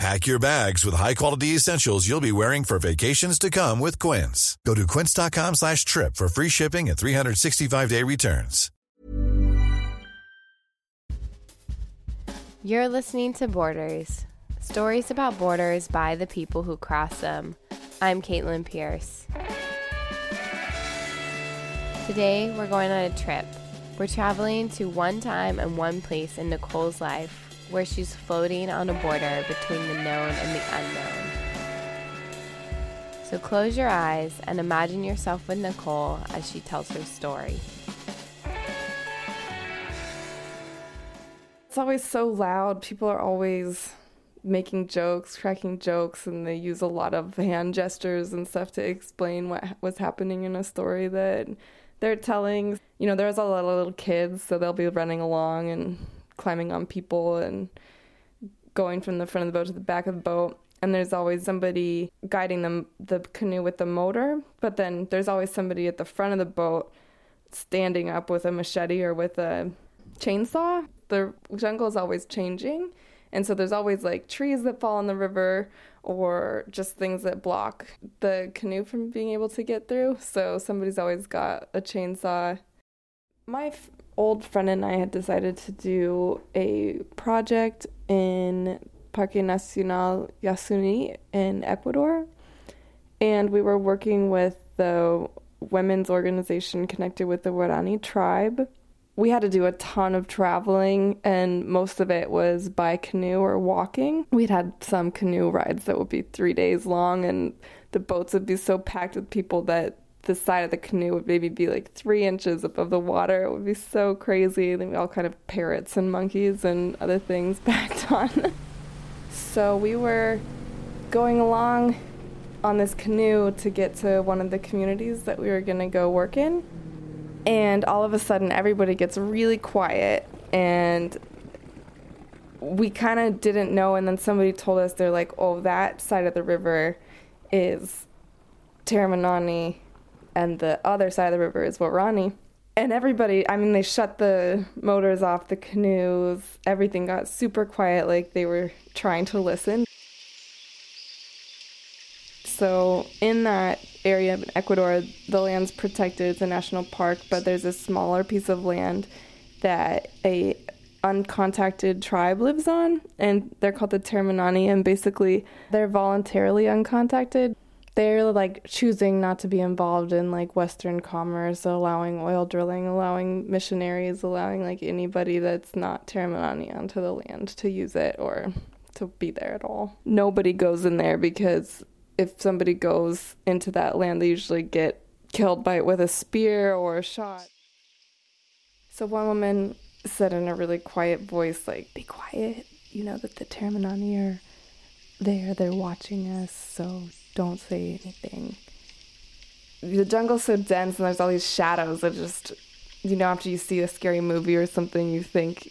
Pack your bags with high-quality essentials you'll be wearing for vacations to come with Quince. Go to quince.com slash trip for free shipping and 365-day returns. You're listening to Borders, stories about borders by the people who cross them. I'm Caitlin Pierce. Today, we're going on a trip. We're traveling to one time and one place in Nicole's life where she's floating on a border between the known and the unknown. So close your eyes and imagine yourself with Nicole as she tells her story. It's always so loud. People are always making jokes, cracking jokes, and they use a lot of hand gestures and stuff to explain what was happening in a story that they're telling. You know, there's a lot of little kids, so they'll be running along and climbing on people and going from the front of the boat to the back of the boat. And there's always somebody guiding them the canoe with the motor, but then there's always somebody at the front of the boat standing up with a machete or with a chainsaw. The jungle is always changing, and so there's always like trees that fall in the river or just things that block the canoe from being able to get through. So somebody's always got a chainsaw. My f- old friend and I had decided to do a project in Parque Nacional Yasuni in Ecuador. And we were working with the women's organization connected with the Waorani tribe. We had to do a ton of traveling, and most of it was by canoe or walking. We'd had some canoe rides that would be three days long, and the boats would be so packed with people that the side of the canoe would maybe be like three inches above the water. It would be so crazy. And all kind of parrots and monkeys and other things packed on. so we were going along on this canoe to get to one of the communities that we were going to go work in. And all of a sudden, everybody gets really quiet. And we kind of didn't know. And then somebody told us, they're like, oh, that side of the river is Terminani and the other side of the river is Waorani. And everybody, I mean, they shut the motors off the canoes. Everything got super quiet, like they were trying to listen. So, in that area of Ecuador, the land's protected. It's a national park, but there's a smaller piece of land that a uncontacted tribe lives on, and they're called the Terminani, and basically they're voluntarily uncontacted they're like choosing not to be involved in like western commerce allowing oil drilling allowing missionaries allowing like anybody that's not Terminani onto the land to use it or to be there at all. Nobody goes in there because if somebody goes into that land they usually get killed by it with a spear or a shot. So one woman said in a really quiet voice like be quiet. You know that the Terminani are there. They're watching us. So don't say anything. The jungle's so dense and there's all these shadows that just, you know, after you see a scary movie or something, you think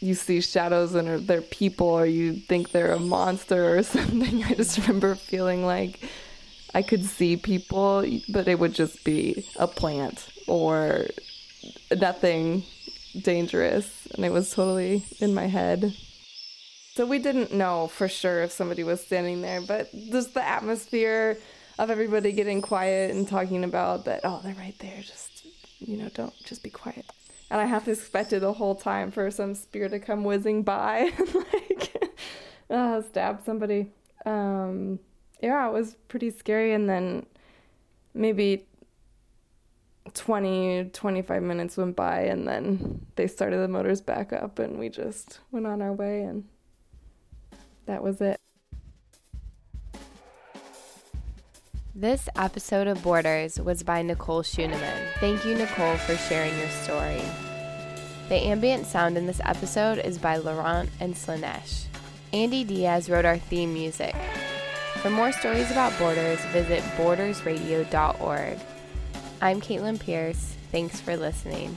you see shadows and they're people or you think they're a monster or something. I just remember feeling like I could see people, but it would just be a plant or nothing dangerous. And it was totally in my head. So we didn't know for sure if somebody was standing there, but just the atmosphere of everybody getting quiet and talking about that, oh, they're right there. Just, you know, don't just be quiet. And I half expected the whole time for some spear to come whizzing by and like uh, stab somebody. Um, yeah, it was pretty scary. And then maybe 20, 25 minutes went by, and then they started the motors back up, and we just went on our way, and that was it. This episode of Borders was by Nicole Schuneman. Thank you, Nicole, for sharing your story. The ambient sound in this episode is by Laurent and Slanesh. Andy Diaz wrote our theme music. For more stories about Borders, visit bordersradio.org. I'm Caitlin Pierce. Thanks for listening.